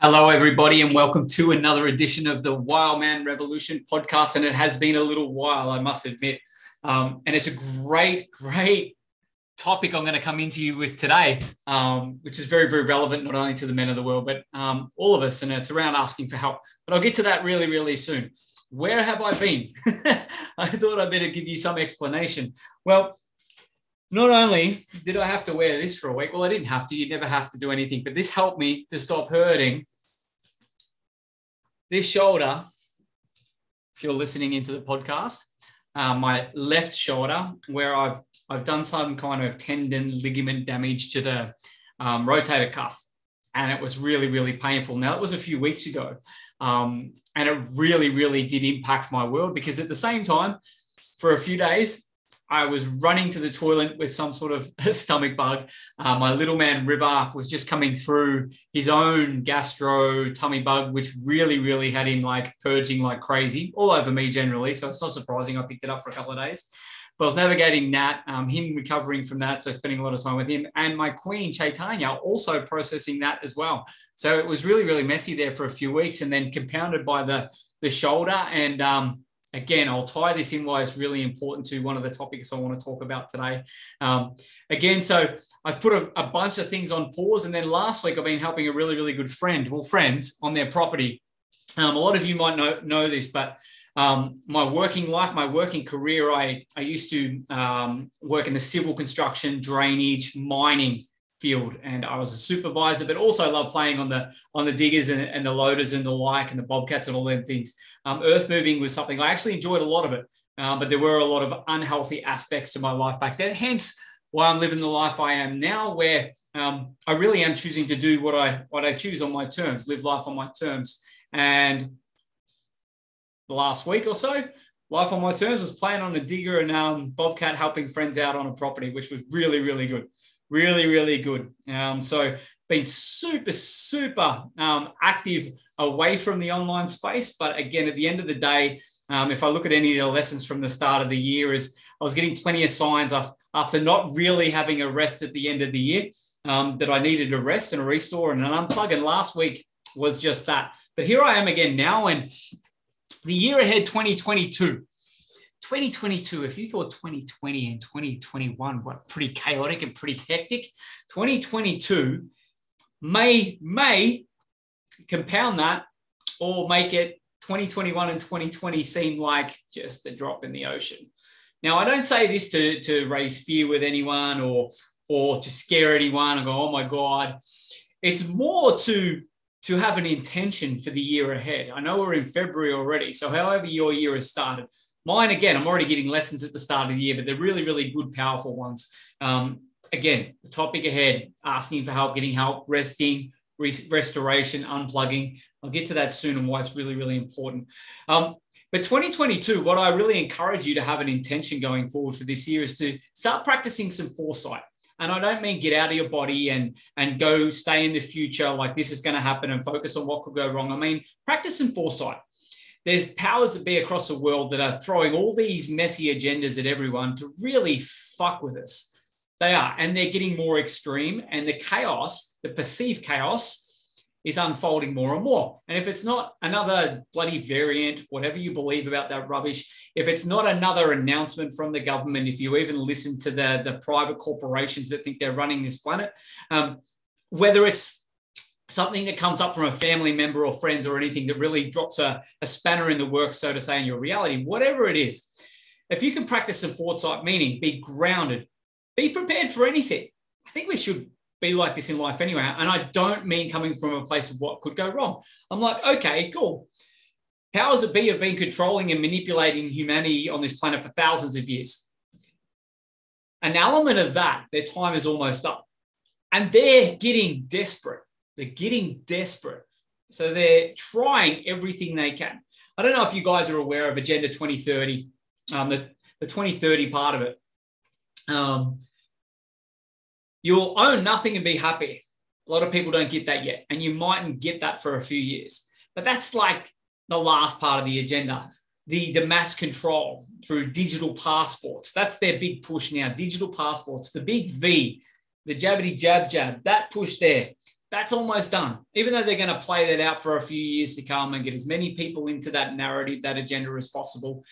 Hello, everybody, and welcome to another edition of the Wild Man Revolution podcast. And it has been a little while, I must admit. Um, and it's a great, great topic I'm going to come into you with today, um, which is very, very relevant not only to the men of the world, but um, all of us. And it's around asking for help. But I'll get to that really, really soon. Where have I been? I thought I'd better give you some explanation. Well, not only did I have to wear this for a week, well, I didn't have to, you never have to do anything, but this helped me to stop hurting this shoulder, if you're listening into the podcast, uh, my left shoulder, where I've I've done some kind of tendon ligament damage to the um, rotator cuff, and it was really really painful. Now it was a few weeks ago, um, and it really really did impact my world because at the same time, for a few days, I was running to the toilet with some sort of stomach bug. Uh, my little man River was just coming through his own gastro tummy bug, which really, really had him like purging like crazy all over me generally. So it's not surprising I picked it up for a couple of days. But I was navigating that, um, him recovering from that, so spending a lot of time with him, and my queen Chaitanya also processing that as well. So it was really, really messy there for a few weeks, and then compounded by the the shoulder and um, Again, I'll tie this in why it's really important to one of the topics I want to talk about today. Um, again, so I've put a, a, bunch of things on pause. And then last week, I've been helping a really, really good friend, well, friends on their property. Um, a lot of you might know, know this, but um, my working life, my working career, I, I used to um, work in the civil construction, drainage, mining field and I was a supervisor, but also loved playing on the on the diggers and, and the loaders and the like and the bobcats and all them things. Um, earth moving was something I actually enjoyed a lot of it, uh, but there were a lot of unhealthy aspects to my life back then. Hence why I'm living the life I am now, where um, I really am choosing to do what I what I choose on my terms, live life on my terms. And the last week or so, life on my terms was playing on a digger and um, bobcat helping friends out on a property, which was really really good really, really good. Um, so been super, super um, active away from the online space. But again, at the end of the day, um, if I look at any of the lessons from the start of the year, is I was getting plenty of signs after not really having a rest at the end of the year um, that I needed a rest and a restore and an unplug. And last week was just that. But here I am again now, and the year ahead, 2022. 2022, if you thought 2020 and 2021 were pretty chaotic and pretty hectic, 2022 may may compound that or make it 2021 and 2020 seem like just a drop in the ocean. Now, I don't say this to, to raise fear with anyone or or to scare anyone and go, oh my God. It's more to to have an intention for the year ahead. I know we're in February already. So however your year has started, Mine, again, I'm already getting lessons at the start of the year, but they're really, really good, powerful ones. Um, again, the topic ahead, asking for help, getting help, resting, re- restoration, unplugging. I'll get to that soon and why it's really, really important. Um, but 2022, what I really encourage you to have an intention going forward for this year is to start practicing some foresight. And I don't mean get out of your body and, and go stay in the future like this is going to happen and focus on what could go wrong. I mean, practice some foresight there's powers that be across the world that are throwing all these messy agendas at everyone to really fuck with us. They are, and they're getting more extreme, and the chaos, the perceived chaos, is unfolding more and more. And if it's not another bloody variant, whatever you believe about that rubbish, if it's not another announcement from the government, if you even listen to the, the private corporations that think they're running this planet, um, whether it's something that comes up from a family member or friends or anything that really drops a, a spanner in the works, so to say, in your reality, whatever it is, if you can practice some foresight, meaning be grounded, be prepared for anything. I think we should be like this in life anyway. And I don't mean coming from a place of what could go wrong. I'm like, okay, cool. Powers that be have been controlling and manipulating humanity on this planet for thousands of years. An element of that, their time is almost up. And they're getting desperate. They're getting desperate. So they're trying everything they can. I don't know if you guys are aware of Agenda 2030, um, the, the 2030 part of it. Um, you'll own nothing and be happy. A lot of people don't get that yet, and you mightn't get that for a few years. But that's like the last part of the agenda. The, the mass control through digital passports. That's their big push now. Digital passports, the big V, the jabbity jab jab, that push there that's almost done. Even though they're going to play that out for a few years to come and get as many people into that narrative, that agenda as possible.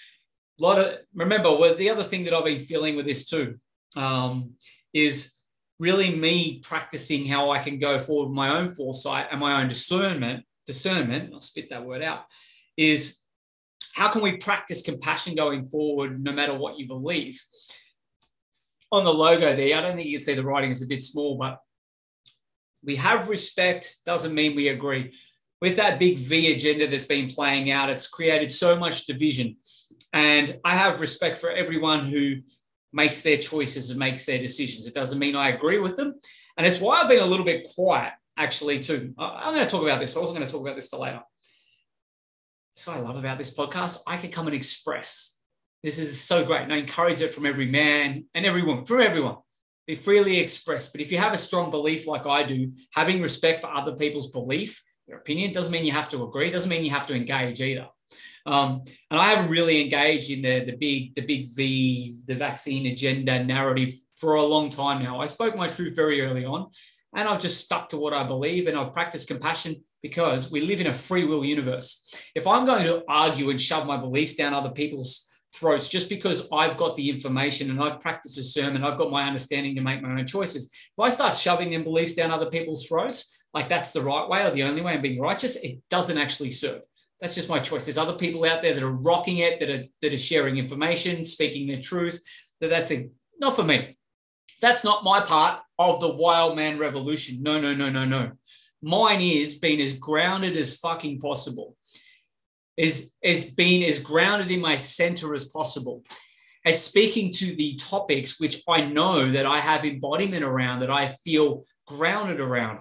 A lot of remember, the other thing that I've been feeling with this too um, is really me practicing how I can go forward with my own foresight and my own discernment. Discernment, I'll spit that word out, is how can we practice compassion going forward, no matter what you believe? On the logo there, I don't think you can see the writing; is a bit small, but we have respect doesn't mean we agree. With that big V agenda that's been playing out, it's created so much division. And I have respect for everyone who makes their choices and makes their decisions. It doesn't mean I agree with them. And it's why I've been a little bit quiet, actually, too. I'm going to talk about this. I wasn't going to talk about this till later. So I love about this podcast. I can come and express. This is so great. And I encourage it from every man and every woman, from everyone be freely expressed. But if you have a strong belief like I do, having respect for other people's belief, their opinion, doesn't mean you have to agree, doesn't mean you have to engage either. Um, and I haven't really engaged in the, the big, the big V, the vaccine agenda narrative for a long time now. I spoke my truth very early on, and I've just stuck to what I believe, and I've practiced compassion because we live in a free will universe. If I'm going to argue and shove my beliefs down other people's throats just because I've got the information and I've practiced a sermon, I've got my understanding to make my own choices. If I start shoving them beliefs down other people's throats, like that's the right way or the only way I'm being righteous, it doesn't actually serve. That's just my choice. There's other people out there that are rocking it, that are that are sharing information, speaking their truth. That that's a, not for me. That's not my part of the wild man revolution. No, no, no, no, no. Mine is being as grounded as fucking possible is, is being as grounded in my center as possible, as speaking to the topics which I know that I have embodiment around, that I feel grounded around.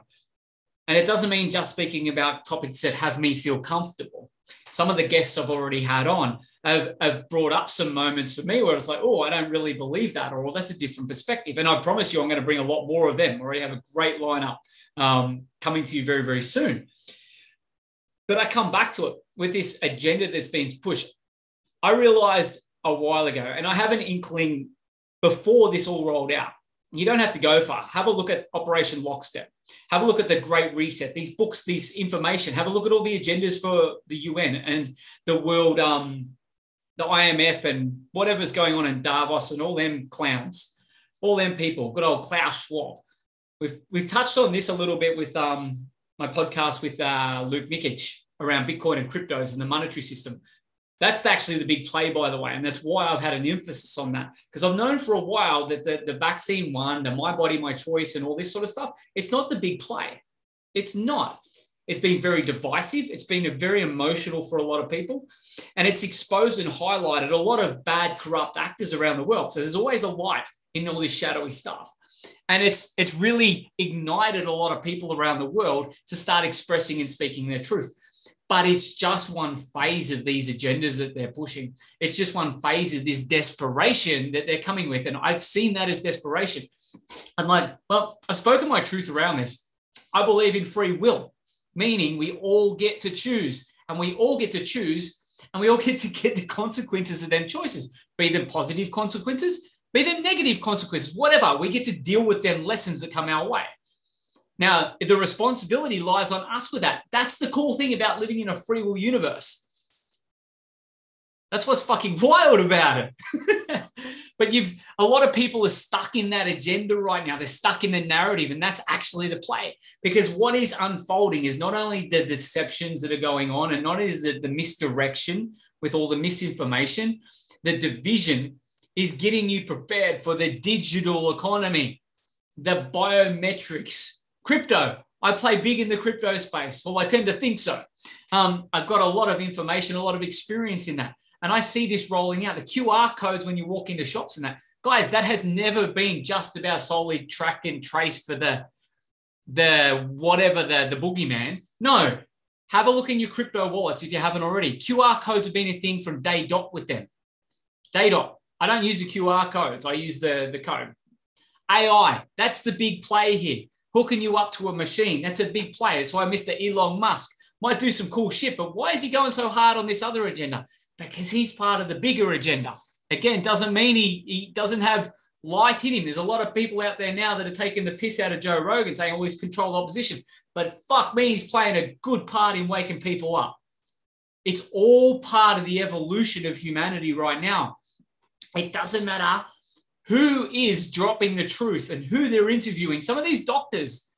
And it doesn't mean just speaking about topics that have me feel comfortable. Some of the guests I've already had on have, have brought up some moments for me where it's like, oh, I don't really believe that, or that's a different perspective. And I promise you, I'm going to bring a lot more of them. I already have a great lineup um, coming to you very, very soon. But I come back to it with this agenda that's been pushed. I realized a while ago, and I have an inkling before this all rolled out. You don't have to go far. Have a look at Operation Lockstep. Have a look at the Great Reset. These books, this information. Have a look at all the agendas for the UN and the world, um, the IMF, and whatever's going on in Davos, and all them clowns, all them people. Good old Klaus Schwab. We've we've touched on this a little bit with um, my podcast with uh, Luke Mikic around Bitcoin and cryptos and the monetary system. That's actually the big play, by the way. And that's why I've had an emphasis on that. Because I've known for a while that the, the vaccine one, the my body, my choice, and all this sort of stuff, it's not the big play. It's not. It's been very divisive. It's been very emotional for a lot of people. And it's exposed and highlighted a lot of bad, corrupt actors around the world. So there's always a light in all this shadowy stuff. And it's it's really ignited a lot of people around the world to start expressing and speaking their truth but it's just one phase of these agendas that they're pushing. It's just one phase of this desperation that they're coming with. And I've seen that as desperation. I'm like, well, I've spoken my truth around this. I believe in free will, meaning we all get to choose and we all get to choose and we all get to get the consequences of them choices, be them positive consequences, be them negative consequences, whatever. We get to deal with them lessons that come our way. Now, the responsibility lies on us with that. That's the cool thing about living in a free will universe. That's what's fucking wild about it. but you've a lot of people are stuck in that agenda right now. They're stuck in the narrative, and that's actually the play. Because what is unfolding is not only the deceptions that are going on, and not is the, the misdirection with all the misinformation, the division is getting you prepared for the digital economy, the biometrics, Crypto. I play big in the crypto space. Well, I tend to think so. Um, I've got a lot of information, a lot of experience in that. And I see this rolling out the QR codes when you walk into shops and that. Guys, that has never been just about solely track and trace for the the whatever the the boogeyman. No, have a look in your crypto wallets if you haven't already. QR codes have been a thing from day dot with them. Day dot. I don't use the QR codes. I use the the code. AI. That's the big play here hooking you up to a machine. That's a big play. That's why Mr. Elon Musk might do some cool shit, but why is he going so hard on this other agenda? Because he's part of the bigger agenda. Again, doesn't mean he, he doesn't have light in him. There's a lot of people out there now that are taking the piss out of Joe Rogan, saying, oh, he's controlled opposition. But fuck me, he's playing a good part in waking people up. It's all part of the evolution of humanity right now. It doesn't matter who is dropping the truth and who they're interviewing. Some of these doctors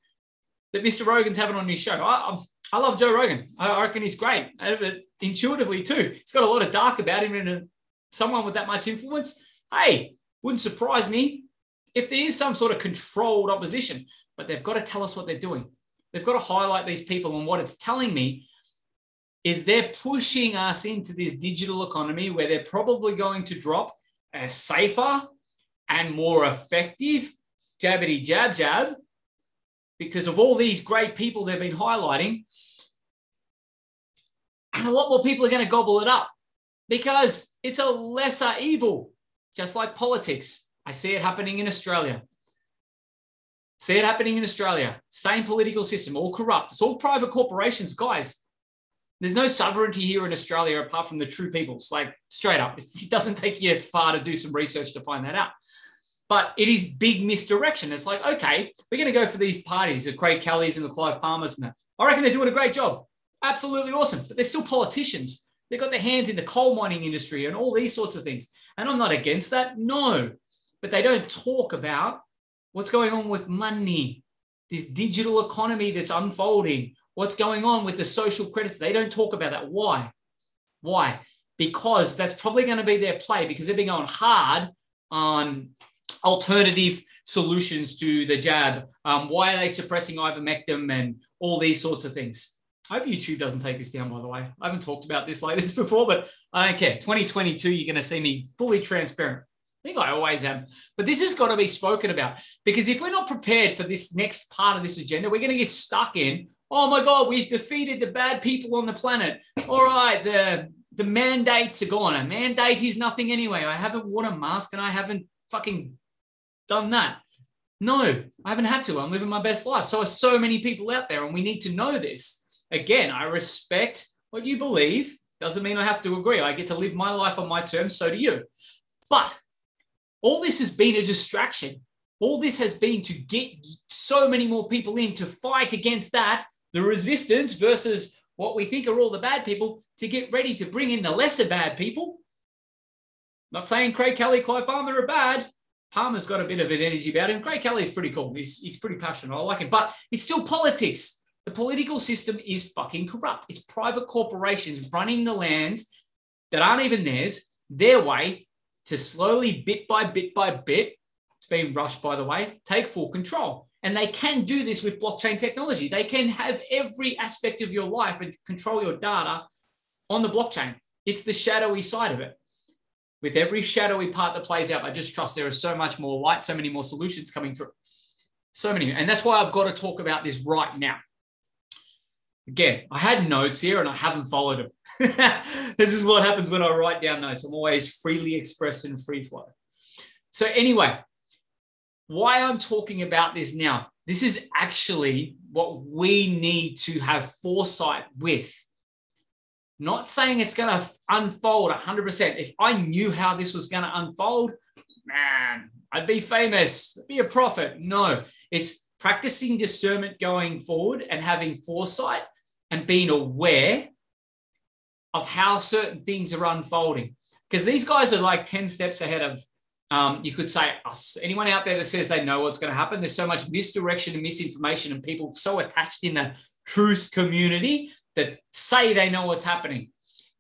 that Mr. Rogan's having on his show, I, I love Joe Rogan. I reckon he's great, uh, but intuitively too. He's got a lot of dark about him, and uh, someone with that much influence, hey, wouldn't surprise me if there is some sort of controlled opposition. But they've got to tell us what they're doing. They've got to highlight these people, and what it's telling me is they're pushing us into this digital economy where they're probably going to drop a safer and more effective jabbity jab jab because of all these great people they've been highlighting. And a lot more people are going to gobble it up because it's a lesser evil, just like politics. I see it happening in Australia. See it happening in Australia. Same political system, all corrupt. It's all private corporations, guys. There's no sovereignty here in Australia apart from the true peoples. Like straight up, it doesn't take you far to do some research to find that out. But it is big misdirection. It's like, okay, we're going to go for these parties, the Craig Kellys and the Clive Palmers and that. I reckon they're doing a great job. Absolutely awesome. But they're still politicians. They've got their hands in the coal mining industry and all these sorts of things. And I'm not against that. No. But they don't talk about what's going on with money, this digital economy that's unfolding, what's going on with the social credits. They don't talk about that. Why? Why? Because that's probably going to be their play because they've been going hard on alternative solutions to the jab. Um, why are they suppressing ivermectin and all these sorts of things? I hope YouTube doesn't take this down, by the way. I haven't talked about this like this before, but I don't care. 2022, you're going to see me fully transparent. I think I always am. But this has got to be spoken about because if we're not prepared for this next part of this agenda, we're going to get stuck in, oh my God, we've defeated the bad people on the planet. All right, the, the mandates are gone. A mandate is nothing anyway. I haven't worn a mask and I haven't fucking done that. No, I haven't had to. I'm living my best life. So are so many people out there, and we need to know this. Again, I respect what you believe. Doesn't mean I have to agree. I get to live my life on my terms. So do you. But all this has been a distraction. All this has been to get so many more people in to fight against that, the resistance versus what we think are all the bad people, to get ready to bring in the lesser bad people. not saying Craig Kelly, Clive Palmer are bad. Palmer's got a bit of an energy about him. Craig Kelly's pretty cool. He's, he's pretty passionate. I like him, but it's still politics. The political system is fucking corrupt. It's private corporations running the lands that aren't even theirs, their way to slowly, bit by bit by bit, it's being rushed, by the way, take full control. And they can do this with blockchain technology. They can have every aspect of your life and control your data on the blockchain. It's the shadowy side of it with every shadowy part that plays out, I just trust there is so much more light, so many more solutions coming through. So many. And that's why I've got to talk about this right now. Again, I had notes here and I haven't followed them. this is what happens when I write down notes. I'm always freely expressed and free flow. So, anyway, why I'm talking about this now, this is actually what we need to have foresight with not saying it's going to unfold 100%. If I knew how this was going to unfold, man, I'd be famous, I'd be a prophet. No, it's practicing discernment going forward and having foresight and being aware of how certain things are unfolding. Because these guys are like 10 steps ahead of, um, you could say, us. Anyone out there that says they know what's going to happen, there's so much misdirection and misinformation, and people so attached in the truth community that say they know what's happening.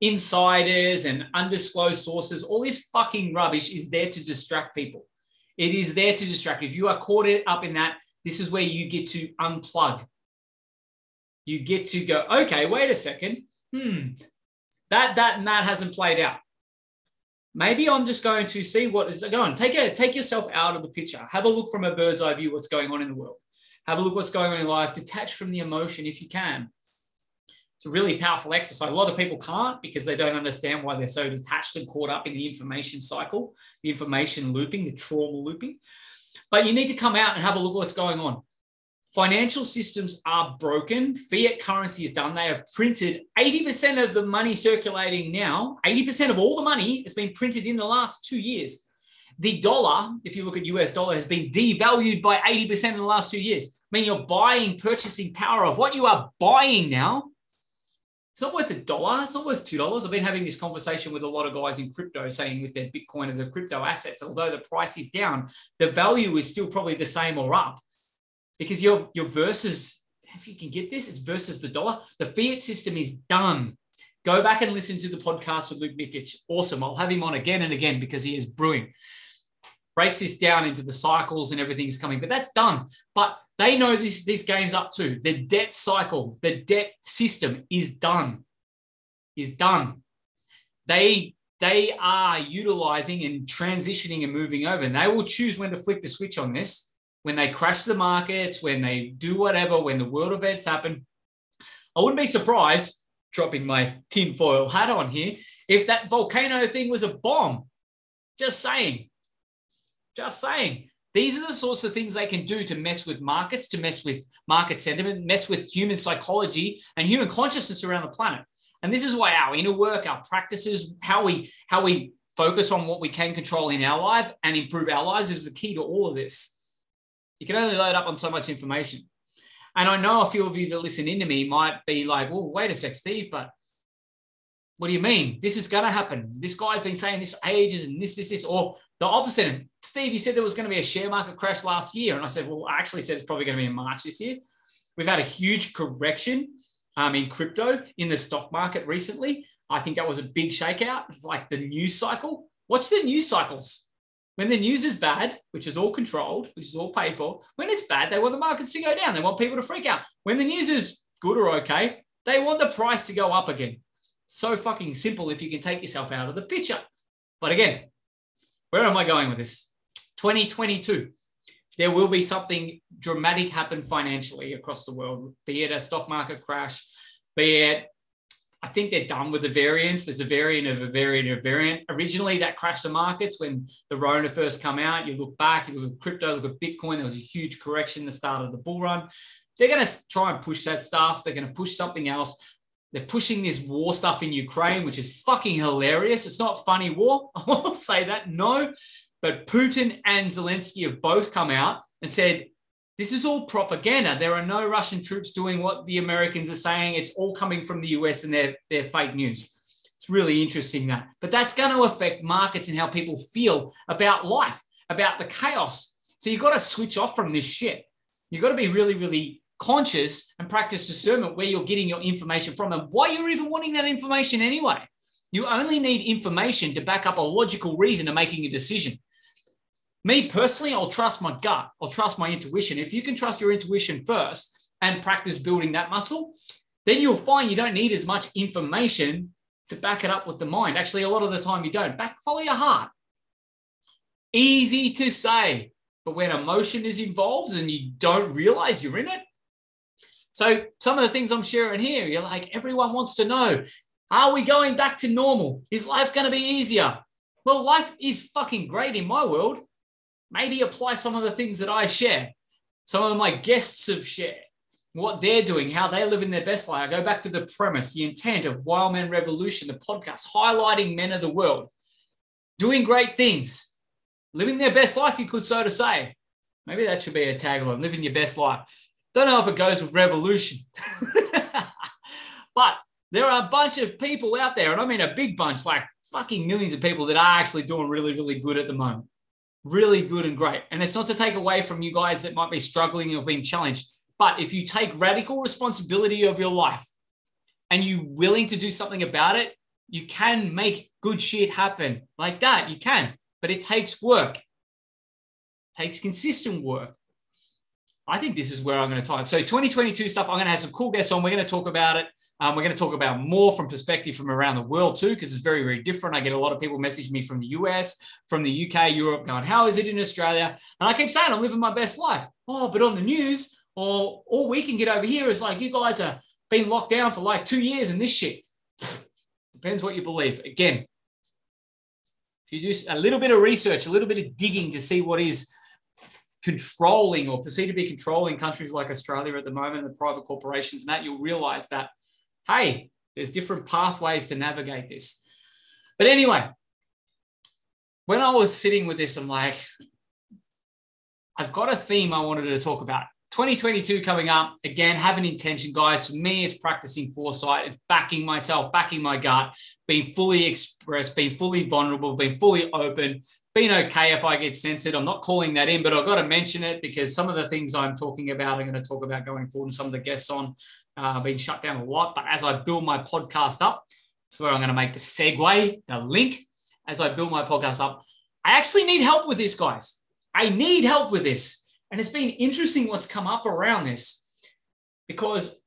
Insiders and undisclosed sources, all this fucking rubbish is there to distract people. It is there to distract. If you are caught up in that, this is where you get to unplug. You get to go, okay, wait a second. Hmm, that, that, and that hasn't played out. Maybe I'm just going to see what is going on. Take, a, take yourself out of the picture. Have a look from a bird's eye view what's going on in the world. Have a look what's going on in life. Detach from the emotion if you can it's a really powerful exercise. A lot of people can't because they don't understand why they're so detached and caught up in the information cycle, the information looping, the trauma looping. But you need to come out and have a look at what's going on. Financial systems are broken. Fiat currency is done. They have printed 80% of the money circulating now. 80% of all the money has been printed in the last two years. The dollar, if you look at US dollar, has been devalued by 80% in the last two years. I mean, your buying, purchasing power of what you are buying now, it's not worth a dollar. It's not worth two dollars. I've been having this conversation with a lot of guys in crypto saying with their Bitcoin and the crypto assets, although the price is down, the value is still probably the same or up because your, your versus, if you can get this, it's versus the dollar. The fiat system is done. Go back and listen to the podcast with Luke Mikic. Awesome. I'll have him on again and again because he is brewing. Breaks this down into the cycles and everything's coming, but that's done. But they know this this game's up to. The debt cycle, the debt system is done. Is done. They they are utilizing and transitioning and moving over, and they will choose when to flick the switch on this. When they crash the markets, when they do whatever, when the world events happen, I wouldn't be surprised dropping my tinfoil hat on here, if that volcano thing was a bomb. Just saying. Just saying. These are the sorts of things they can do to mess with markets, to mess with market sentiment, mess with human psychology and human consciousness around the planet. And this is why our inner work, our practices, how we how we focus on what we can control in our life and improve our lives is the key to all of this. You can only load up on so much information. And I know a few of you that listen into me might be like, well, wait a sec, Steve, but what do you mean? This is going to happen. This guy's been saying this for ages and this, this, this, or the opposite. Steve, you said there was going to be a share market crash last year. And I said, well, I actually said it's probably going to be in March this year. We've had a huge correction um, in crypto in the stock market recently. I think that was a big shakeout. It's like the news cycle. Watch the news cycles. When the news is bad, which is all controlled, which is all paid for, when it's bad, they want the markets to go down. They want people to freak out. When the news is good or okay, they want the price to go up again. So fucking simple if you can take yourself out of the picture. But again, where am I going with this? 2022. There will be something dramatic happen financially across the world, be it a stock market crash, be it I think they're done with the variants. There's a variant of a variant of a variant. Originally, that crashed the markets when the Rona first come out. You look back, you look at crypto, look at Bitcoin. There was a huge correction the start of the bull run. They're going to try and push that stuff. They're going to push something else. They're pushing this war stuff in Ukraine, which is fucking hilarious. It's not funny war. I won't say that. No. But Putin and Zelensky have both come out and said this is all propaganda. There are no Russian troops doing what the Americans are saying. It's all coming from the US and their, their fake news. It's really interesting that. But that's going to affect markets and how people feel about life, about the chaos. So you've got to switch off from this shit. You've got to be really, really conscious and practice discernment where you're getting your information from and why you're even wanting that information anyway. You only need information to back up a logical reason to making a decision. Me personally, I'll trust my gut. I'll trust my intuition. If you can trust your intuition first and practice building that muscle, then you'll find you don't need as much information to back it up with the mind. Actually, a lot of the time you don't. Back follow your heart. Easy to say, but when emotion is involved and you don't realize you're in it. So some of the things I'm sharing here, you're like, everyone wants to know, are we going back to normal? Is life going to be easier? Well, life is fucking great in my world maybe apply some of the things that I share. Some of my guests have shared what they're doing, how they live in their best life. I go back to the premise, the intent of Wild Revolution, the podcast, highlighting men of the world, doing great things, living their best life, you could so to say. Maybe that should be a tagline, living your best life. Don't know if it goes with revolution. but there are a bunch of people out there, and I mean a big bunch, like fucking millions of people that are actually doing really, really good at the moment really good and great. And it's not to take away from you guys that might be struggling or being challenged, but if you take radical responsibility of your life and you willing to do something about it, you can make good shit happen like that. You can, but it takes work. It takes consistent work. I think this is where I'm going to talk. So 2022 stuff, I'm going to have some cool guests on. We're going to talk about it. Um, we're going to talk about more from perspective from around the world too, because it's very, very different. I get a lot of people message me from the US, from the UK, Europe, going, "How is it in Australia?" And I keep saying, "I'm living my best life." Oh, but on the news, or all we can get over here is like, "You guys are being locked down for like two years and this shit." Depends what you believe. Again, if you do a little bit of research, a little bit of digging to see what is controlling or perceived to be controlling countries like Australia at the moment, the private corporations, and that you'll realize that hey, there's different pathways to navigate this. But anyway, when I was sitting with this, I'm like, I've got a theme I wanted to talk about. 2022 coming up. Again, have an intention, guys. For me, it's practicing foresight. It's backing myself, backing my gut, being fully expressed, being fully vulnerable, being fully open, being okay if I get censored. I'm not calling that in, but I've got to mention it because some of the things I'm talking about, I'm going to talk about going forward. And some of the guests on uh, been shut down a lot. But as I build my podcast up, that's where I'm going to make the segue, the link. As I build my podcast up, I actually need help with this, guys. I need help with this. And it's been interesting what's come up around this because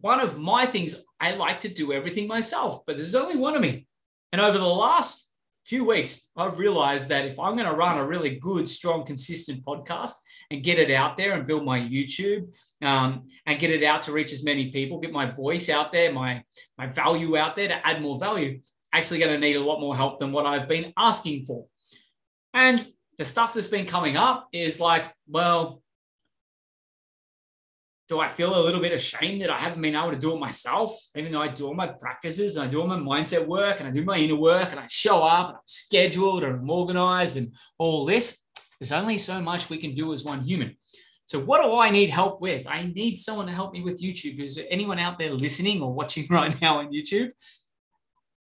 one of my things, I like to do everything myself, but there's only one of me. And over the last few weeks, I've realized that if I'm going to run a really good, strong, consistent podcast and get it out there and build my YouTube um, and get it out to reach as many people, get my voice out there, my, my value out there to add more value, actually going to need a lot more help than what I've been asking for. And the stuff that's been coming up is like, well, do I feel a little bit ashamed that I haven't been able to do it myself? Even though I do all my practices and I do all my mindset work and I do my inner work and I show up and I'm scheduled and I'm organized and all this, there's only so much we can do as one human. So, what do I need help with? I need someone to help me with YouTube. Is there anyone out there listening or watching right now on YouTube?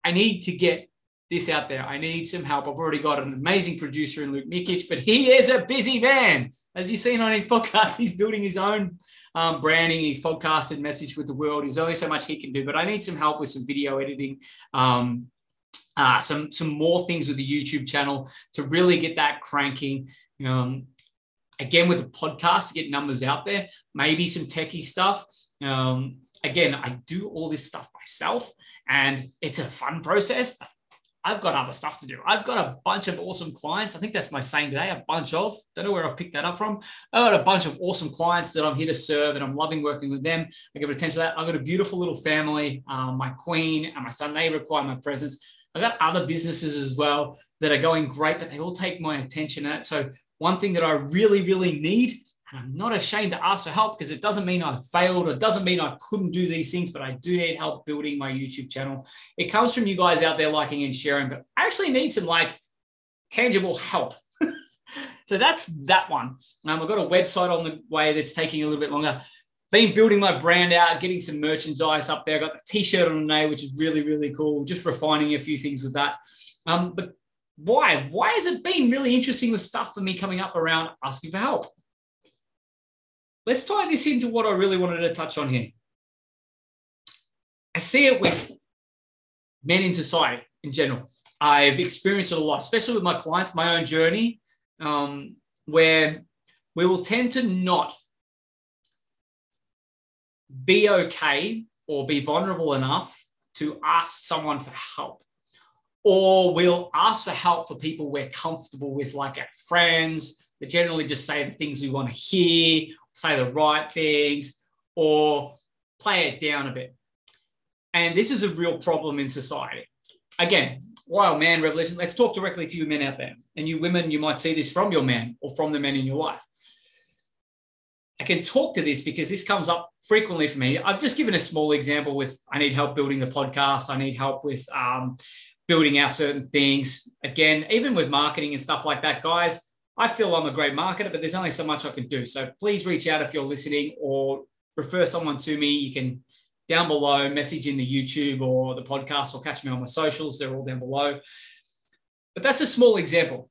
I need to get this out there. I need some help. I've already got an amazing producer in Luke Mikic, but he is a busy man. As you've seen on his podcast, he's building his own um, branding, his podcast and message with the world. There's only so much he can do, but I need some help with some video editing, um, uh, some some more things with the YouTube channel to really get that cranking. Um, again, with the podcast to get numbers out there, maybe some techie stuff. Um, again, I do all this stuff myself, and it's a fun process. But I've got other stuff to do. I've got a bunch of awesome clients. I think that's my saying today. A bunch of, don't know where I've picked that up from. I've got a bunch of awesome clients that I'm here to serve and I'm loving working with them. I give attention to that. I've got a beautiful little family. Um, my queen and my son, they require my presence. I've got other businesses as well that are going great, but they all take my attention. At so one thing that I really, really need and I'm not ashamed to ask for help because it doesn't mean I failed. It doesn't mean I couldn't do these things, but I do need help building my YouTube channel. It comes from you guys out there liking and sharing, but I actually need some like tangible help. so that's that one. Um, I've got a website on the way that's taking a little bit longer. Been building my brand out, getting some merchandise up there. I got the t-shirt on today, which is really, really cool. Just refining a few things with that. Um, but why? Why has it been really interesting with stuff for me coming up around asking for help? let's tie this into what I really wanted to touch on here. I see it with men in society in general. I've experienced it a lot, especially with my clients, my own journey, um, where we will tend to not be okay or be vulnerable enough to ask someone for help. Or we'll ask for help for people we're comfortable with, like our friends, that generally just say the things we want to hear say the right things, or play it down a bit. And this is a real problem in society. Again, wild man revolution. Let's talk directly to you men out there. And you women, you might see this from your man or from the men in your life. I can talk to this because this comes up frequently for me. I've just given a small example with I need help building the podcast. I need help with um, building out certain things. Again, even with marketing and stuff like that, guys, I feel I'm a great marketer, but there's only so much I can do. So please reach out if you're listening or refer someone to me. You can down below message in the YouTube or the podcast or catch me on my socials. They're all down below. But that's a small example.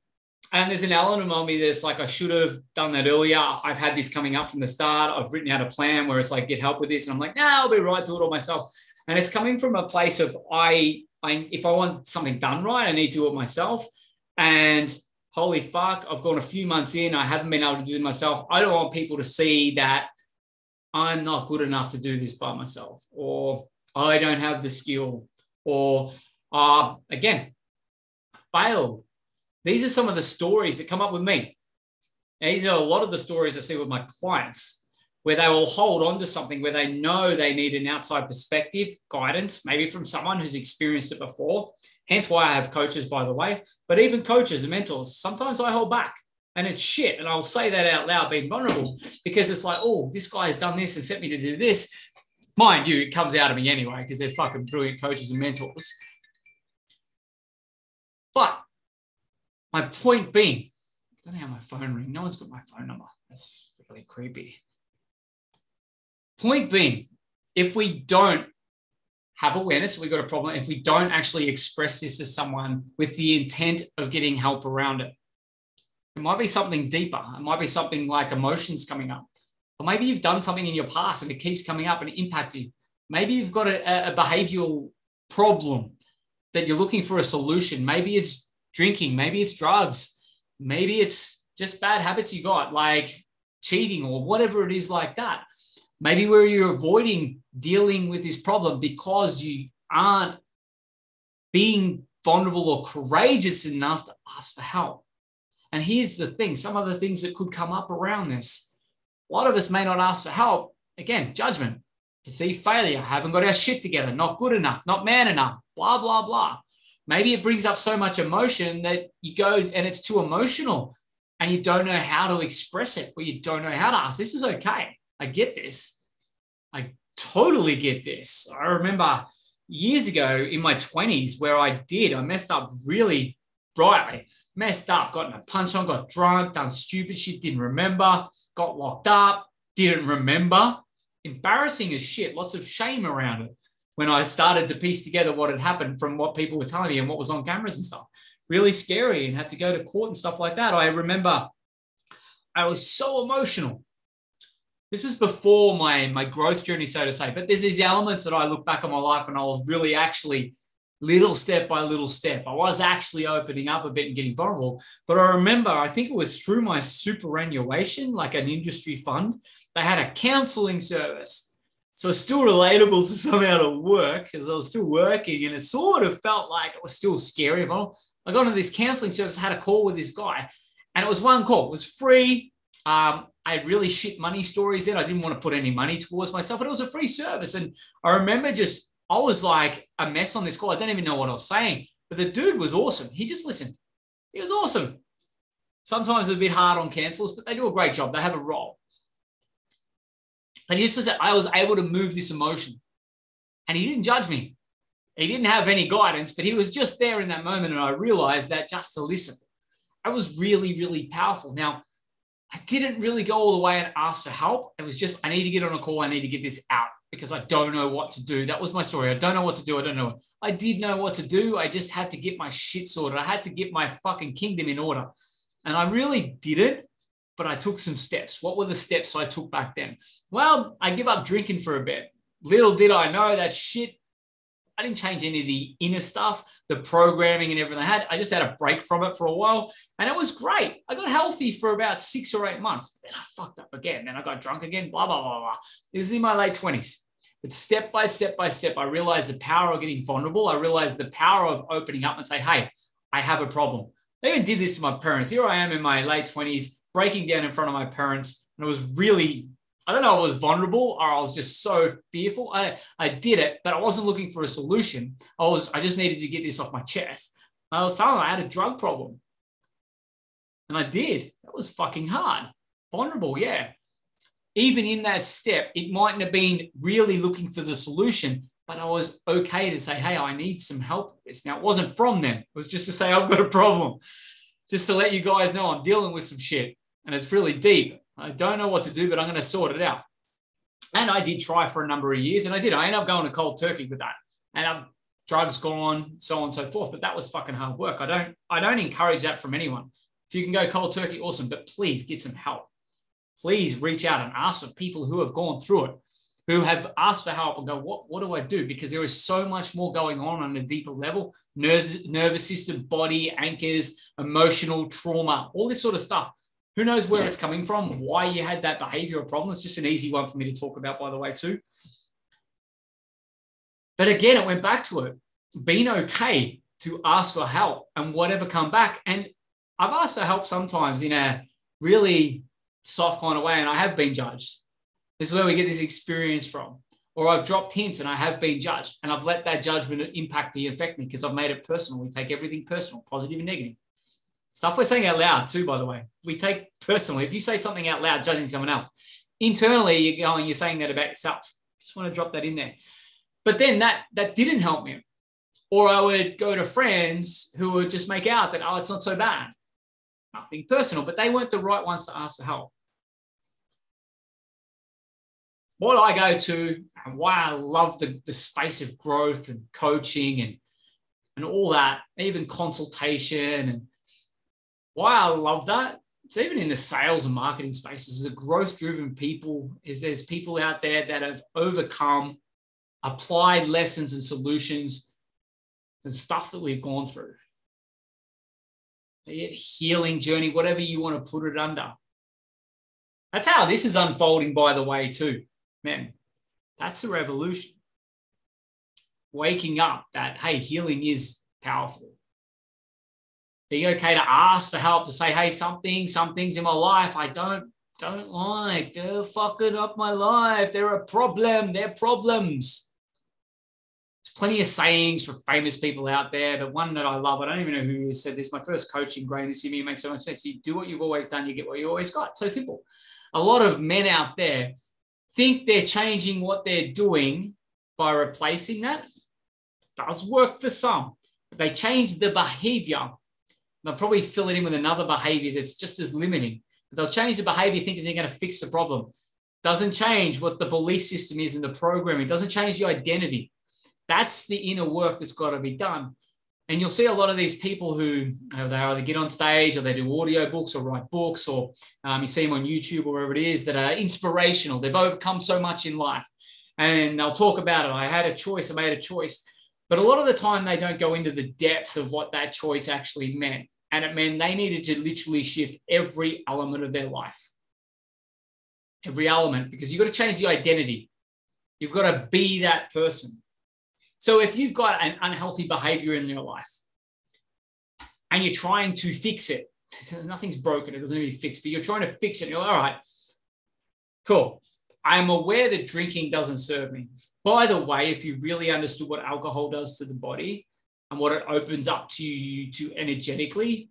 And there's an element of me that's like, I should have done that earlier. I've had this coming up from the start. I've written out a plan where it's like, get help with this. And I'm like, nah, I'll be right, do it all myself. And it's coming from a place of I, I if I want something done right, I need to do it myself. And holy fuck, I've gone a few months in, I haven't been able to do it myself. I don't want people to see that I'm not good enough to do this by myself, or I don't have the skill, or uh, again, failed. These are some of the stories that come up with me. these are a lot of the stories I see with my clients where they will hold on to something where they know they need an outside perspective, guidance, maybe from someone who's experienced it before. Hence why I have coaches, by the way. But even coaches and mentors, sometimes I hold back and it's shit. And I'll say that out loud, being vulnerable, because it's like, oh, this guy has done this and sent me to do this. Mind you, it comes out of me anyway, because they're fucking brilliant coaches and mentors. But My point being, I don't have my phone ring. No one's got my phone number. That's really creepy. Point being, if we don't have awareness, we've got a problem. If we don't actually express this to someone with the intent of getting help around it, it might be something deeper. It might be something like emotions coming up. Or maybe you've done something in your past and it keeps coming up and impacts you. Maybe you've got a, a behavioral problem that you're looking for a solution. Maybe it's drinking, maybe it's drugs, maybe it's just bad habits you got, like cheating or whatever it is like that. Maybe where you're avoiding dealing with this problem because you aren't being vulnerable or courageous enough to ask for help. And here's the thing some of the things that could come up around this. A lot of us may not ask for help. Again, judgment, perceived failure, haven't got our shit together, not good enough, not man enough, blah, blah, blah. Maybe it brings up so much emotion that you go and it's too emotional and you don't know how to express it or you don't know how to ask. This is okay. I get this. I totally get this. I remember years ago in my 20s where I did, I messed up really brightly, messed up, got in a punch on, got drunk, done stupid shit, didn't remember, got locked up, didn't remember. Embarrassing as shit, lots of shame around it when I started to piece together what had happened from what people were telling me and what was on cameras and stuff. Really scary and had to go to court and stuff like that. I remember I was so emotional. This is before my, my growth journey, so to say. But there's these elements that I look back on my life and I was really actually little step by little step. I was actually opening up a bit and getting vulnerable. But I remember, I think it was through my superannuation, like an industry fund, they had a counseling service so it's still relatable to somehow to work because I was still working and it sort of felt like it was still scary. I got into this counseling service, had a call with this guy, and it was one call. It was free. Um, I had really shit money stories then. I didn't want to put any money towards myself, but it was a free service. And I remember just, I was like a mess on this call. I don't even know what I was saying, but the dude was awesome. He just listened. He was awesome. Sometimes it's a bit hard on cancels, but they do a great job. They have a role. But he just said I was able to move this emotion. And he didn't judge me. He didn't have any guidance, but he was just there in that moment. And I realized that just to listen, I was really, really powerful. Now, I didn't really go all the way and ask for help. It was just, I need to get on a call. I need to get this out because I don't know what to do. That was my story. I don't know what to do. I don't know. I did know what to do. I just had to get my shit sorted. I had to get my fucking kingdom in order. And I really did it but I took some steps. What were the steps I took back then? Well, I give up drinking for a bit. Little did I know that shit. I didn't change any of the inner stuff, the programming and everything I had. I just had a break from it for a while and it was great. I got healthy for about six or eight months. Then I fucked up again. Then I got drunk again, blah, blah, blah, blah. This is in my late 20s. But step by step by step, I realized the power of getting vulnerable. I realized the power of opening up and say, hey, I have a problem. I even did this to my parents. Here I am in my late 20s breaking down in front of my parents. And it was really, I don't know, I was vulnerable or I was just so fearful. I, I did it, but I wasn't looking for a solution. I was, I just needed to get this off my chest. And I was telling them I had a drug problem. And I did. That was fucking hard. Vulnerable, yeah. Even in that step, it mightn't have been really looking for the solution, but I was okay to say, hey, I need some help with this. Now, it wasn't from them. It was just to say, I've got a problem. Just to let you guys know I'm dealing with some shit and it's really deep. I don't know what to do, but I'm going to sort it out. And I did try for a number of years, and I did. I ended up going to cold turkey with that, and um, drugs gone, so on and so forth. But that was fucking hard work. I don't, I don't encourage that from anyone. If you can go cold turkey, awesome. But please get some help. Please reach out and ask for people who have gone through it, who have asked for help, and go, what, what do I do? Because there is so much more going on on a deeper level: nervous, nervous system, body, anchors, emotional trauma, all this sort of stuff who knows where it's coming from, why you had that behavioral problem? It's just an easy one for me to talk about, by the way, too. But again, it went back to it being okay to ask for help and whatever come back. And I've asked for help sometimes in a really soft kind of way, and I have been judged. This is where we get this experience from. Or I've dropped hints and I have been judged, and I've let that judgment impact me, affect me because I've made it personal. We take everything personal, positive and negative. Stuff we're saying out loud too, by the way. We take personally. If you say something out loud judging someone else, internally you're going, you're saying that about yourself. Just want to drop that in there. But then that that didn't help me. Or I would go to friends who would just make out that, oh, it's not so bad. nothing personal, but they weren't the right ones to ask for help. What I go to and why I love the, the space of growth and coaching and, and all that, even consultation and why I love that. It's even in the sales and marketing spaces, the growth driven people is there's people out there that have overcome applied lessons and solutions and stuff that we've gone through. Healing journey, whatever you want to put it under. That's how this is unfolding, by the way, too. Man, that's the revolution. Waking up that, hey, healing is powerful. Being okay to ask for help, to say, hey, something, some things in my life I don't don't like. They're fucking up my life. They're a problem. They're problems There's plenty of sayings for famous people out there, but one that I love, I don't even know who said this. My first coaching, Grain, this me makes so much sense. You do what you've always done, you get what you always got. So simple. A lot of men out there think they're changing what they're doing by replacing that. Does work for some, they change the behavior. They'll probably fill it in with another behavior that's just as limiting. But they'll change the behavior thinking they're going to fix the problem. Doesn't change what the belief system is in the programming. Doesn't change the identity. That's the inner work that's got to be done. And you'll see a lot of these people who they either get on stage or they do audio books or write books, or um, you see them on YouTube or wherever it is that are inspirational. They've overcome so much in life. And they'll talk about it. I had a choice, I made a choice. But a lot of the time, they don't go into the depth of what that choice actually meant. And it meant they needed to literally shift every element of their life. Every element, because you've got to change the identity. You've got to be that person. So if you've got an unhealthy behavior in your life and you're trying to fix it, nothing's broken, it doesn't need to be fixed, but you're trying to fix it. You're like, all right, cool. I'm aware that drinking doesn't serve me. By the way, if you really understood what alcohol does to the body and what it opens up to you to energetically,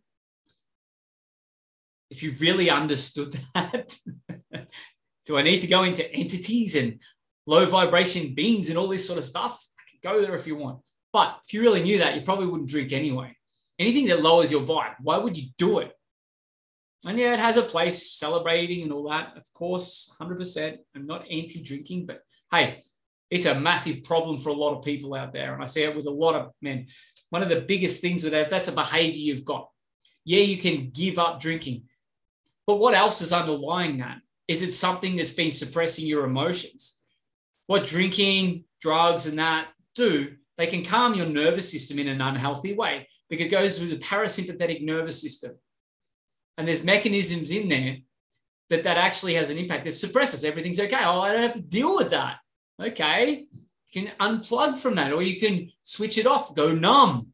if you really understood that, do I need to go into entities and low vibration beings and all this sort of stuff? Go there if you want. But if you really knew that, you probably wouldn't drink anyway. Anything that lowers your vibe, why would you do it? And yeah, it has a place celebrating and all that. Of course, 100%. I'm not anti drinking, but hey, it's a massive problem for a lot of people out there. And I see it with a lot of men. One of the biggest things with that, that's a behavior you've got. Yeah, you can give up drinking. But what else is underlying that? Is it something that's been suppressing your emotions? What drinking, drugs, and that do, they can calm your nervous system in an unhealthy way because it goes through the parasympathetic nervous system. And there's mechanisms in there that that actually has an impact. It suppresses everything's okay. Oh, I don't have to deal with that. Okay. You can unplug from that or you can switch it off, go numb.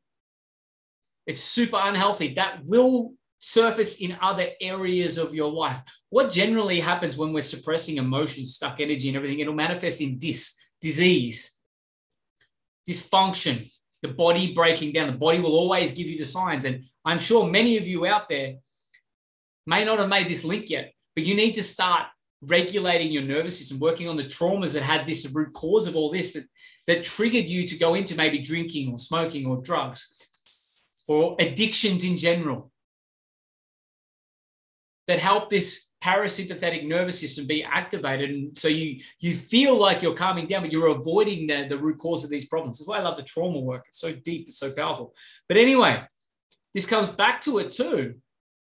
It's super unhealthy. That will surface in other areas of your life. What generally happens when we're suppressing emotions, stuck energy, and everything? It'll manifest in this disease, dysfunction, the body breaking down. The body will always give you the signs. And I'm sure many of you out there may not have made this link yet, but you need to start regulating your nervous system, working on the traumas that had this root cause of all this that, that triggered you to go into maybe drinking or smoking or drugs or addictions in general that help this parasympathetic nervous system be activated. And so you you feel like you're calming down but you're avoiding the, the root cause of these problems. That's why i love the trauma work. It's so deep it's so powerful. But anyway this comes back to it too.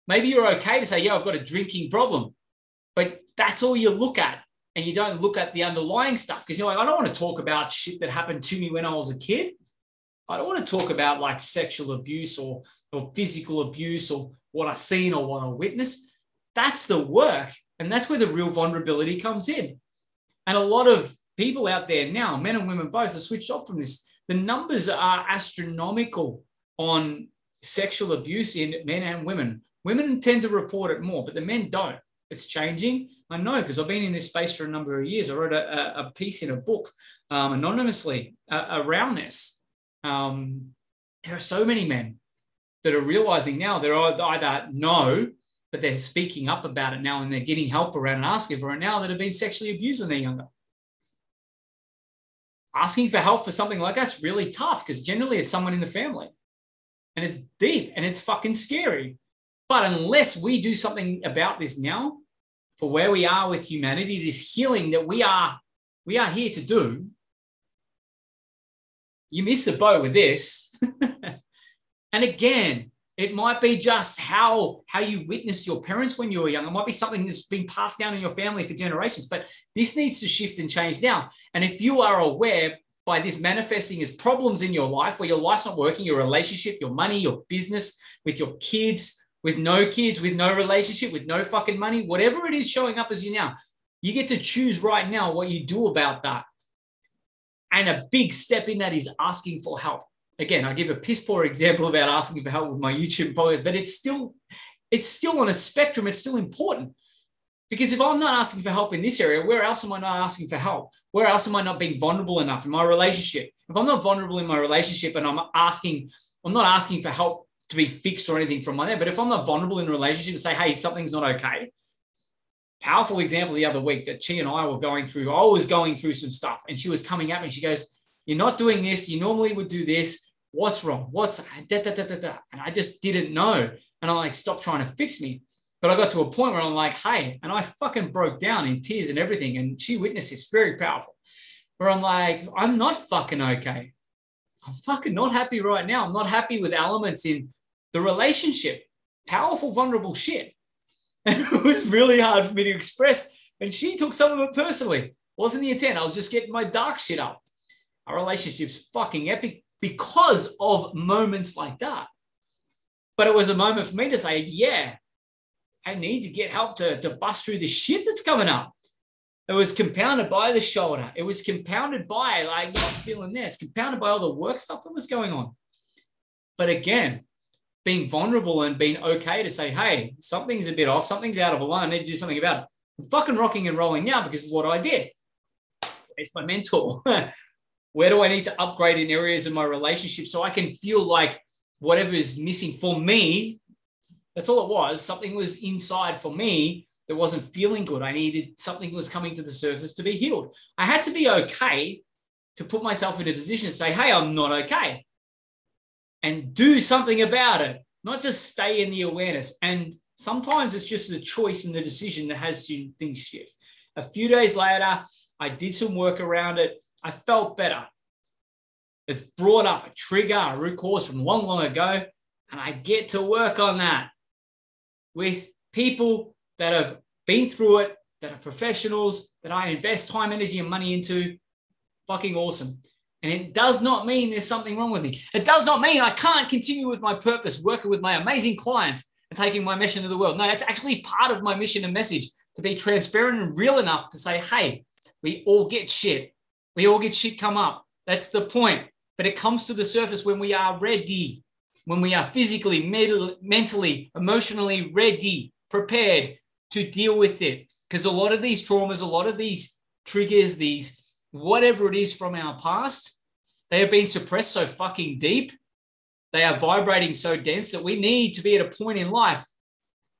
Maybe you're okay to say yeah i've got a drinking problem that's all you look at and you don't look at the underlying stuff because you're like i don't want to talk about shit that happened to me when i was a kid i don't want to talk about like sexual abuse or or physical abuse or what i've seen or what i witnessed that's the work. And that's where the real vulnerability comes in. And a lot of people out there now, men and women both, are switched off from this. The numbers are astronomical on sexual abuse in men and women. Women tend to report it more, but the men don't. It's changing. I know because I've been in this space for a number of years. I wrote a, a piece in a book um, anonymously uh, around this. Um, there are so many men that are realizing now they're either no but they're speaking up about it now and they're getting help around and asking for it now that have been sexually abused when they're younger. Asking for help for something like that's really tough because generally it's someone in the family and it's deep and it's fucking scary. But unless we do something about this now, for where we are with humanity, this healing that we are we are here to do, you miss the boat with this. and again, it might be just how how you witnessed your parents when you were young. It might be something that's been passed down in your family for generations. But this needs to shift and change now. And if you are aware by this manifesting as problems in your life, where your life's not working, your relationship, your money, your business, with your kids, with no kids, with no relationship, with no fucking money, whatever it is showing up as you now, you get to choose right now what you do about that. And a big step in that is asking for help again, I give a piss poor example about asking for help with my YouTube podcast, but it's still, it's still on a spectrum. It's still important. Because if I'm not asking for help in this area, where else am I not asking for help? Where else am I not being vulnerable enough in my relationship? If I'm not vulnerable in my relationship and I'm asking, I'm not asking for help to be fixed or anything from my there, but if I'm not vulnerable in a relationship and say, hey, something's not okay. Powerful example the other week that she and I were going through. I was going through some stuff and she was coming at me. She goes, You're not doing this. You normally would do this what's wrong? What's da, da, da, da, da. And I just didn't know. And I'm like, stop trying to fix me. But I got to a point where I'm like, hey, and I fucking broke down in tears and everything. And she witnessed this very powerful. Where I'm like, I'm not fucking okay. I'm fucking not happy right now. I'm not happy with elements in the relationship. Powerful, vulnerable shit. And it was really hard for me to express. And she took some of it personally. Wasn't the intent. I was just getting my dark shit up. Our relationship's fucking epic because of moments like that. But it was a moment for me to say, yeah, I need to get help to, to bust through the shit that's coming up. It was compounded by the shoulder. It was compounded by like not feeling there. It's compounded by all the work stuff that was going on. But again, being vulnerable and being okay to say, hey, something's a bit off, something's out of line, I need to do something about it. I'm fucking rocking and rolling now because what I did. It's my mentor. Where do I need to upgrade in areas of my relationship so I can feel like whatever is missing for me? That's all it was. Something was inside for me that wasn't feeling good. I needed something was coming to the surface to be healed. I had to be okay to put myself in a position to say, hey, I'm not okay. And do something about it, not just stay in the awareness. And sometimes it's just a choice and the decision that has to things shift. A few days later, I did some work around it. I felt better. It's brought up a trigger, a root cause from long, long ago, and I get to work on that with people that have been through it, that are professionals, that I invest time, energy, and money into. Fucking awesome. And it does not mean there's something wrong with me. It does not mean I can't continue with my purpose, working with my amazing clients and taking my mission to the world. No, that's actually part of my mission and message to be transparent and real enough to say, hey, we all get shit. We all get shit come up. That's the point. But it comes to the surface when we are ready, when we are physically, mentally, emotionally ready, prepared to deal with it. Because a lot of these traumas, a lot of these triggers, these whatever it is from our past, they have been suppressed so fucking deep. They are vibrating so dense that we need to be at a point in life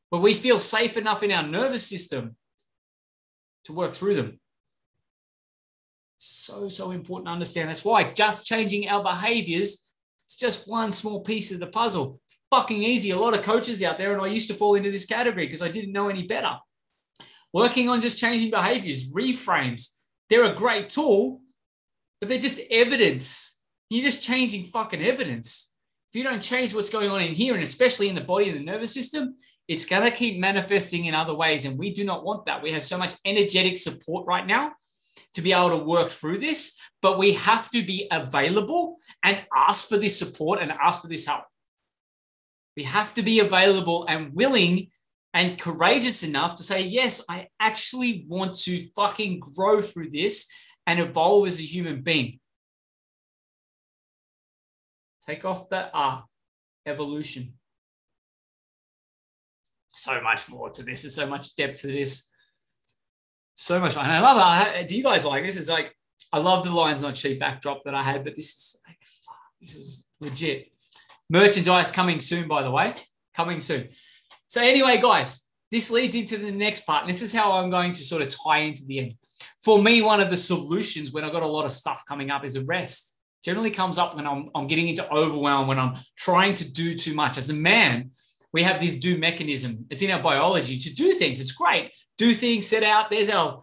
where we feel safe enough in our nervous system to work through them so, so important to understand. That's why just changing our behaviors is just one small piece of the puzzle. It's fucking easy. A lot of coaches out there, and I used to fall into this category because I didn't know any better. Working on just changing behaviors, reframes, they're a great tool, but they're just evidence. You're just changing fucking evidence. If you don't change what's going on in here, and especially in the body and the nervous system, it's going to keep manifesting in other ways. And we do not want that. We have so much energetic support right now to be able to work through this, but we have to be available and ask for this support and ask for this help. We have to be available and willing and courageous enough to say, yes, I actually want to fucking grow through this and evolve as a human being. Take off that R, evolution. So much more to this, and so much depth to this so much. And I love it. do you guys like this? Is like I love the Lions Not Sheep backdrop that I had, but this is like fuck, this is legit. Merchandise coming soon, by the way. Coming soon. So anyway, guys, this leads into the next part. And this is how I'm going to sort of tie into the end. For me, one of the solutions when I've got a lot of stuff coming up is a rest. Generally comes up when I'm, I'm getting into overwhelm, when I'm trying to do too much. As a man, we have this do mechanism. It's in our biology to do things. It's great. Do things, set out. There's our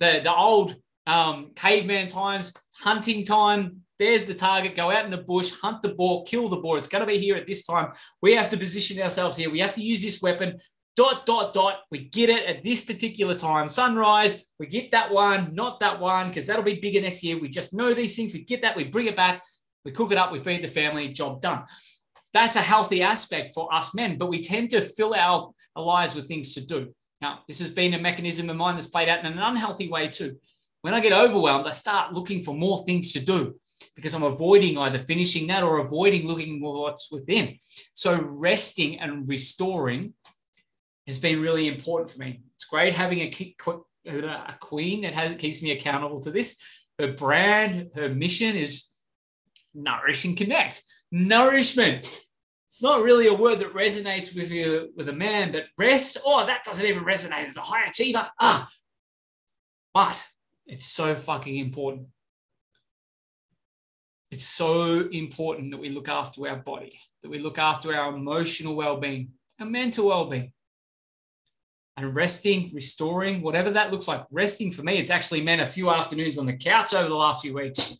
the, the old um, caveman times, hunting time. There's the target. Go out in the bush, hunt the boar, kill the boar. It's going to be here at this time. We have to position ourselves here. We have to use this weapon. Dot, dot, dot. We get it at this particular time. Sunrise, we get that one, not that one, because that'll be bigger next year. We just know these things. We get that. We bring it back. We cook it up. We feed the family. Job done. That's a healthy aspect for us men, but we tend to fill our, lives with things to do. Now, this has been a mechanism of mine that's played out in an unhealthy way too. When I get overwhelmed, I start looking for more things to do because I'm avoiding either finishing that or avoiding looking at what's within. So, resting and restoring has been really important for me. It's great having a, a queen that has, keeps me accountable to this. Her brand, her mission is nourish and connect. Nourishment it's not really a word that resonates with you with a man, but rest, oh, that doesn't even resonate as a high achiever. Ah, but it's so fucking important. It's so important that we look after our body, that we look after our emotional well-being, our mental well-being. And resting, restoring, whatever that looks like. Resting for me, it's actually meant a few afternoons on the couch over the last few weeks.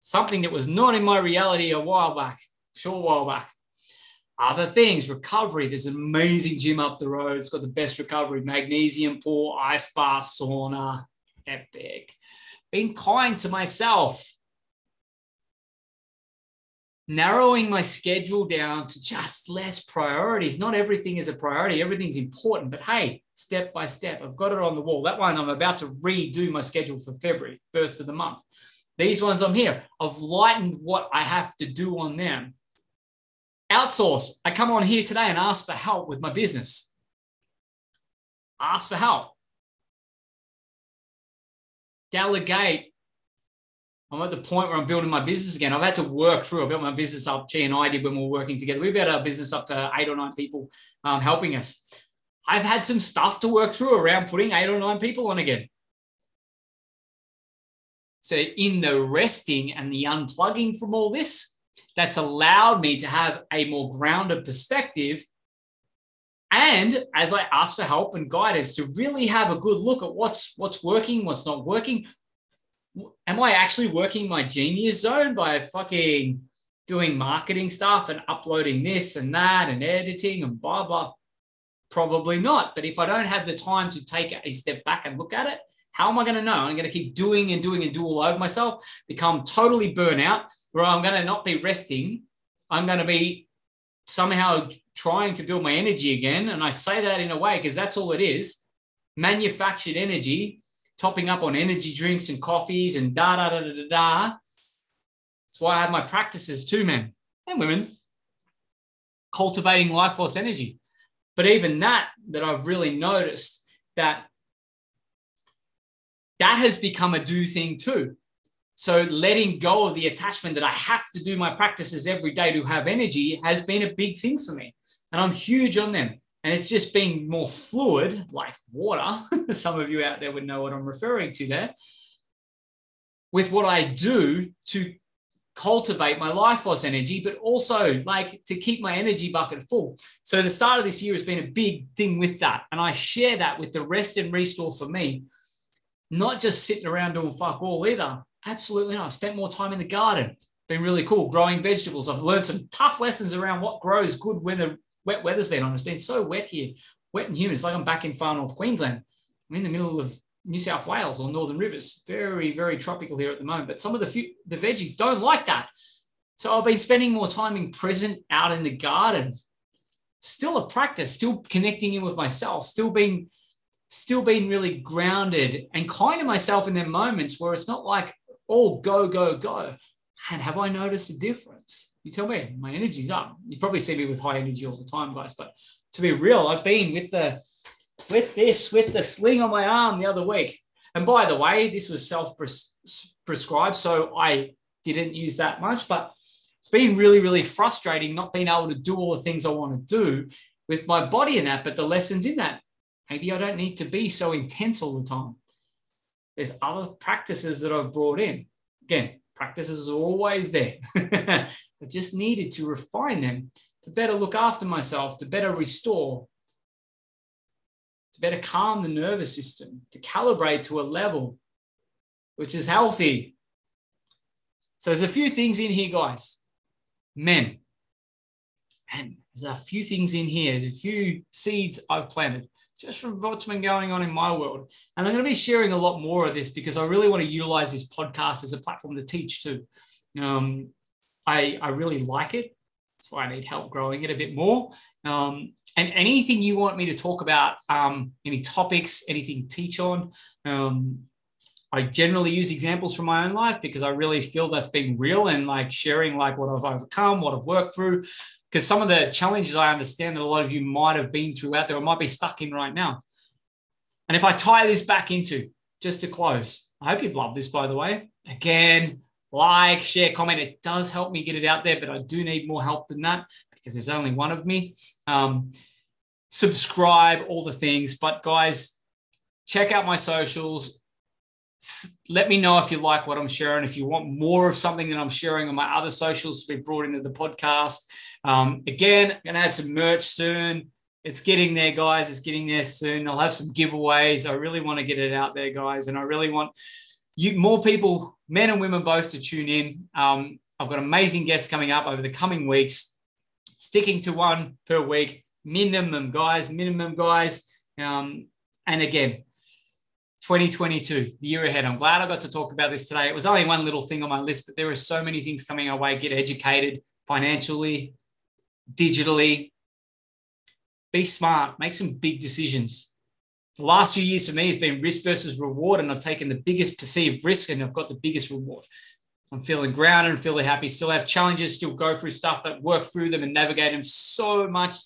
Something that was not in my reality a while back short while back. Other things, recovery. There's an amazing gym up the road. It's got the best recovery, magnesium pool, ice bath, sauna, epic. Being kind to myself. Narrowing my schedule down to just less priorities. Not everything is a priority, everything's important, but hey, step by step, I've got it on the wall. That one, I'm about to redo my schedule for February, first of the month. These ones I'm here. I've lightened what I have to do on them Outsource. I come on here today and ask for help with my business. Ask for help. Delegate. I'm at the point where I'm building my business again. I've had to work through. I built my business up. G and I did when we were working together. We built our business up to eight or nine people um, helping us. I've had some stuff to work through around putting eight or nine people on again. So, in the resting and the unplugging from all this, that's allowed me to have a more grounded perspective. And as I ask for help and guidance, to really have a good look at what's what's working, what's not working. Am I actually working my genius zone by fucking doing marketing stuff and uploading this and that and editing and blah blah? Probably not. But if I don't have the time to take a step back and look at it, how am I going to know? I'm going to keep doing and doing and do all over myself, become totally burnout, where I'm going to not be resting. I'm going to be somehow trying to build my energy again. And I say that in a way because that's all it is manufactured energy, topping up on energy drinks and coffees and da da da da da. That's why I have my practices too, men and women, cultivating life force energy. But even that, that I've really noticed that that has become a do thing too. So letting go of the attachment that I have to do my practices every day to have energy has been a big thing for me. And I'm huge on them. And it's just being more fluid, like water. Some of you out there would know what I'm referring to there. With what I do to cultivate my life force energy, but also like to keep my energy bucket full. So the start of this year has been a big thing with that. And I share that with the rest and restore for me not just sitting around doing fuck all either. Absolutely not. I spent more time in the garden. Been really cool growing vegetables. I've learned some tough lessons around what grows good when the wet weather's been on. It's been so wet here, wet and humid. It's like I'm back in far north Queensland. I'm in the middle of New South Wales or Northern Rivers. Very, very tropical here at the moment. But some of the few, the veggies don't like that. So I've been spending more time in present out in the garden. Still a practice, still connecting in with myself, still being still being really grounded and kind to myself in their moments where it's not like, oh, go, go, go. And have I noticed a difference? You tell me, my energy's up. You probably see me with high energy all the time, guys. But to be real, I've been with the with this, with the sling on my arm the other week. And by the way, this was self-prescribed, so I didn't use that much, but it's been really, really frustrating not being able to do all the things I want to do with my body in that, but the lessons in that. Maybe I don't need to be so intense all the time. There's other practices that I've brought in. Again, Practices are always there. I just needed to refine them to better look after myself, to better restore, to better calm the nervous system, to calibrate to a level which is healthy. So there's a few things in here, guys. Men, and there's a few things in here, there's a few seeds I've planted just from what's been going on in my world. And I'm going to be sharing a lot more of this because I really want to utilize this podcast as a platform to teach too. Um, I, I really like it. That's why I need help growing it a bit more. Um, and anything you want me to talk about, um, any topics, anything teach on, um, I generally use examples from my own life because I really feel that's being real and like sharing like what I've overcome, what I've worked through. Because some of the challenges I understand that a lot of you might have been through out there or might be stuck in right now. And if I tie this back into just to close, I hope you've loved this, by the way. Again, like, share, comment. It does help me get it out there, but I do need more help than that because there's only one of me. Um, subscribe, all the things. But guys, check out my socials let me know if you like what I'm sharing. If you want more of something that I'm sharing on my other socials to be brought into the podcast. Um, again, I'm going to have some merch soon. It's getting there, guys. It's getting there soon. I'll have some giveaways. I really want to get it out there, guys. And I really want you more people, men and women both, to tune in. Um, I've got amazing guests coming up over the coming weeks, sticking to one per week, minimum, guys, minimum, guys. Um, and again, 2022, the year ahead. I'm glad I got to talk about this today. It was only one little thing on my list, but there are so many things coming our way. Get educated financially, digitally. Be smart, make some big decisions. The last few years for me has been risk versus reward, and I've taken the biggest perceived risk and I've got the biggest reward. I'm feeling grounded and feeling happy, still have challenges, still go through stuff, but work through them and navigate them so much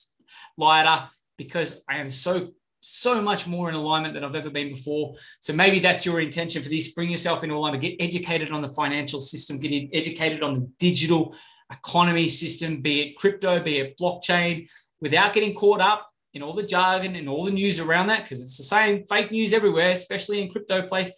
lighter because I am so so much more in alignment than I've ever been before. So maybe that's your intention for this. Bring yourself into alignment, get educated on the financial system, get educated on the digital economy system, be it crypto, be it blockchain, without getting caught up in all the jargon and all the news around that, because it's the same fake news everywhere, especially in crypto place.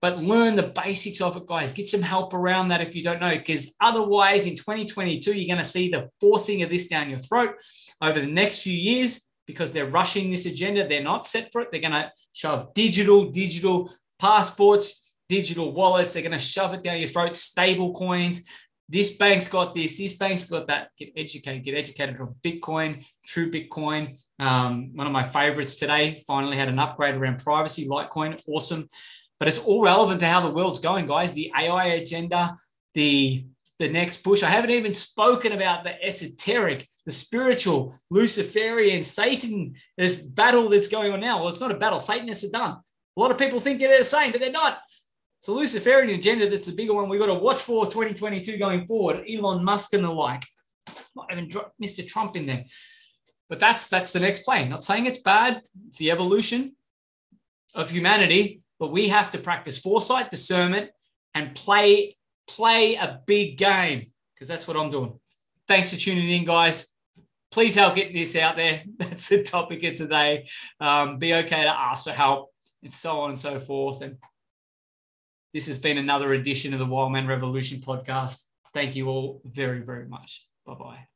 But learn the basics of it, guys. Get some help around that if you don't know, because otherwise in 2022, you're going to see the forcing of this down your throat over the next few years because they're rushing this agenda. They're not set for it. They're going to shove digital, digital passports, digital wallets. They're going to shove it down your throat, stable coins. This bank's got this, this bank's got that. Get educated, get educated on Bitcoin, true Bitcoin. Um, one of my favorites today finally had an upgrade around privacy, Litecoin, awesome. But it's all relevant to how the world's going, guys. The AI agenda, the the next push. I haven't even spoken about the esoteric, the spiritual, Luciferian, Satan, this battle that's going on now. Well, it's not a battle. Satanists are done. A lot of people think they're the same, but they're not. It's a Luciferian agenda that's the bigger one we've got to watch for 2022 going forward. Elon Musk and the like. Not even Mr. Trump in there. But that's that's the next play. Not saying it's bad. It's the evolution of humanity, but we have to practice foresight, discernment, and play play a big game because that's what I'm doing. Thanks for tuning in, guys. Please help getting this out there. That's the topic of today. Um, be okay to ask for help and so on and so forth. And this has been another edition of the Wildman Revolution podcast. Thank you all very, very much. Bye bye.